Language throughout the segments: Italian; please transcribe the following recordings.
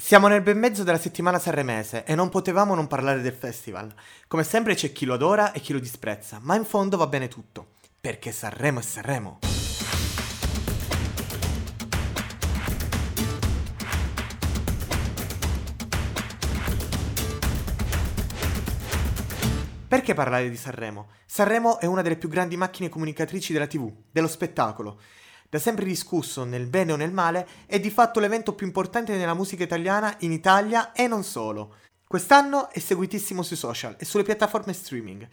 Siamo nel bel mezzo della settimana sanremese e non potevamo non parlare del festival. Come sempre c'è chi lo adora e chi lo disprezza, ma in fondo va bene tutto. Perché Sanremo è Sanremo. Perché parlare di Sanremo? Sanremo è una delle più grandi macchine comunicatrici della TV, dello spettacolo da sempre discusso nel bene o nel male, è di fatto l'evento più importante nella musica italiana in Italia e non solo. Quest'anno è seguitissimo sui social e sulle piattaforme streaming.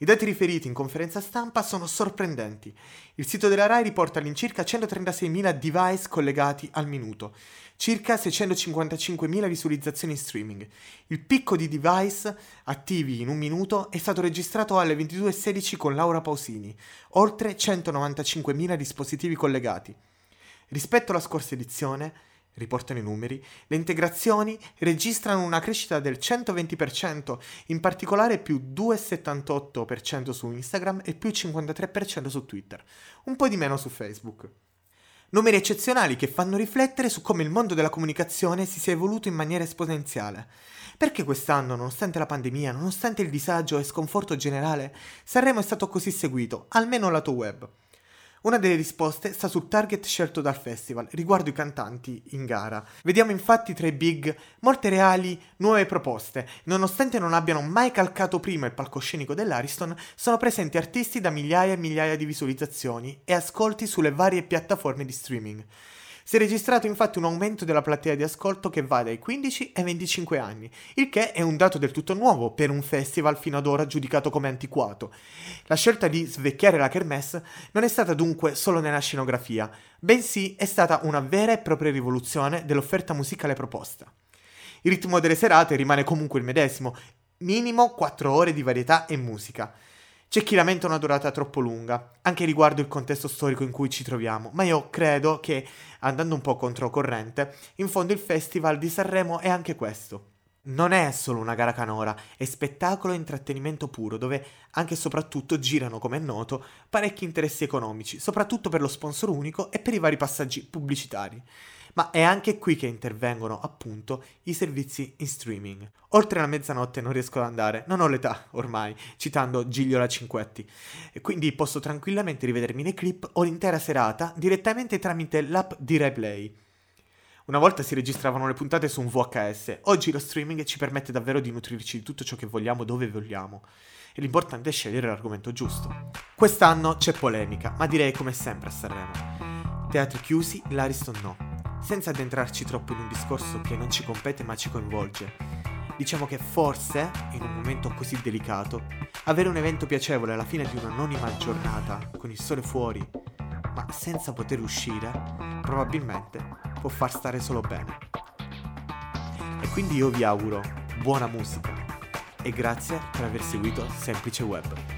I dati riferiti in conferenza stampa sono sorprendenti. Il sito della RAI riporta all'incirca 136.000 device collegati al minuto, circa 655.000 visualizzazioni in streaming. Il picco di device attivi in un minuto è stato registrato alle 22.16 con Laura Pausini, oltre 195.000 dispositivi collegati. Rispetto alla scorsa edizione, riportano i numeri, le integrazioni registrano una crescita del 120%, in particolare più 2,78% su Instagram e più 53% su Twitter, un po' di meno su Facebook. Numeri eccezionali che fanno riflettere su come il mondo della comunicazione si sia evoluto in maniera esponenziale. Perché quest'anno, nonostante la pandemia, nonostante il disagio e sconforto generale, Sanremo è stato così seguito, almeno lato web? Una delle risposte sta sul target scelto dal festival riguardo i cantanti in gara. Vediamo infatti tra i big molte reali nuove proposte. Nonostante non abbiano mai calcato prima il palcoscenico dell'Ariston, sono presenti artisti da migliaia e migliaia di visualizzazioni e ascolti sulle varie piattaforme di streaming. Si è registrato infatti un aumento della platea di ascolto che va dai 15 ai 25 anni, il che è un dato del tutto nuovo per un festival fino ad ora giudicato come antiquato. La scelta di svecchiare la kermesse non è stata dunque solo nella scenografia, bensì è stata una vera e propria rivoluzione dell'offerta musicale proposta. Il ritmo delle serate rimane comunque il medesimo, minimo 4 ore di varietà e musica. C'è chi lamenta una durata troppo lunga, anche riguardo il contesto storico in cui ci troviamo, ma io credo che, andando un po' controcorrente, in fondo il Festival di Sanremo è anche questo. Non è solo una gara canora, è spettacolo e intrattenimento puro, dove anche e soprattutto girano, come è noto, parecchi interessi economici, soprattutto per lo sponsor unico e per i vari passaggi pubblicitari ma è anche qui che intervengono appunto i servizi in streaming. Oltre la mezzanotte non riesco ad andare, non ho l'età ormai, citando Giglio La Cinquetti, e quindi posso tranquillamente rivedermi nei clip o l'intera serata direttamente tramite l'app di Replay. Una volta si registravano le puntate su un VHS, oggi lo streaming ci permette davvero di nutrirci di tutto ciò che vogliamo dove vogliamo. E l'importante è scegliere l'argomento giusto. Quest'anno c'è polemica, ma direi come sempre a Sanremo. Teatri chiusi, l'Ariston no senza addentrarci troppo in un discorso che non ci compete ma ci coinvolge. Diciamo che forse, in un momento così delicato, avere un evento piacevole alla fine di un'anonima giornata, con il sole fuori, ma senza poter uscire, probabilmente può far stare solo bene. E quindi io vi auguro buona musica e grazie per aver seguito Semplice Web.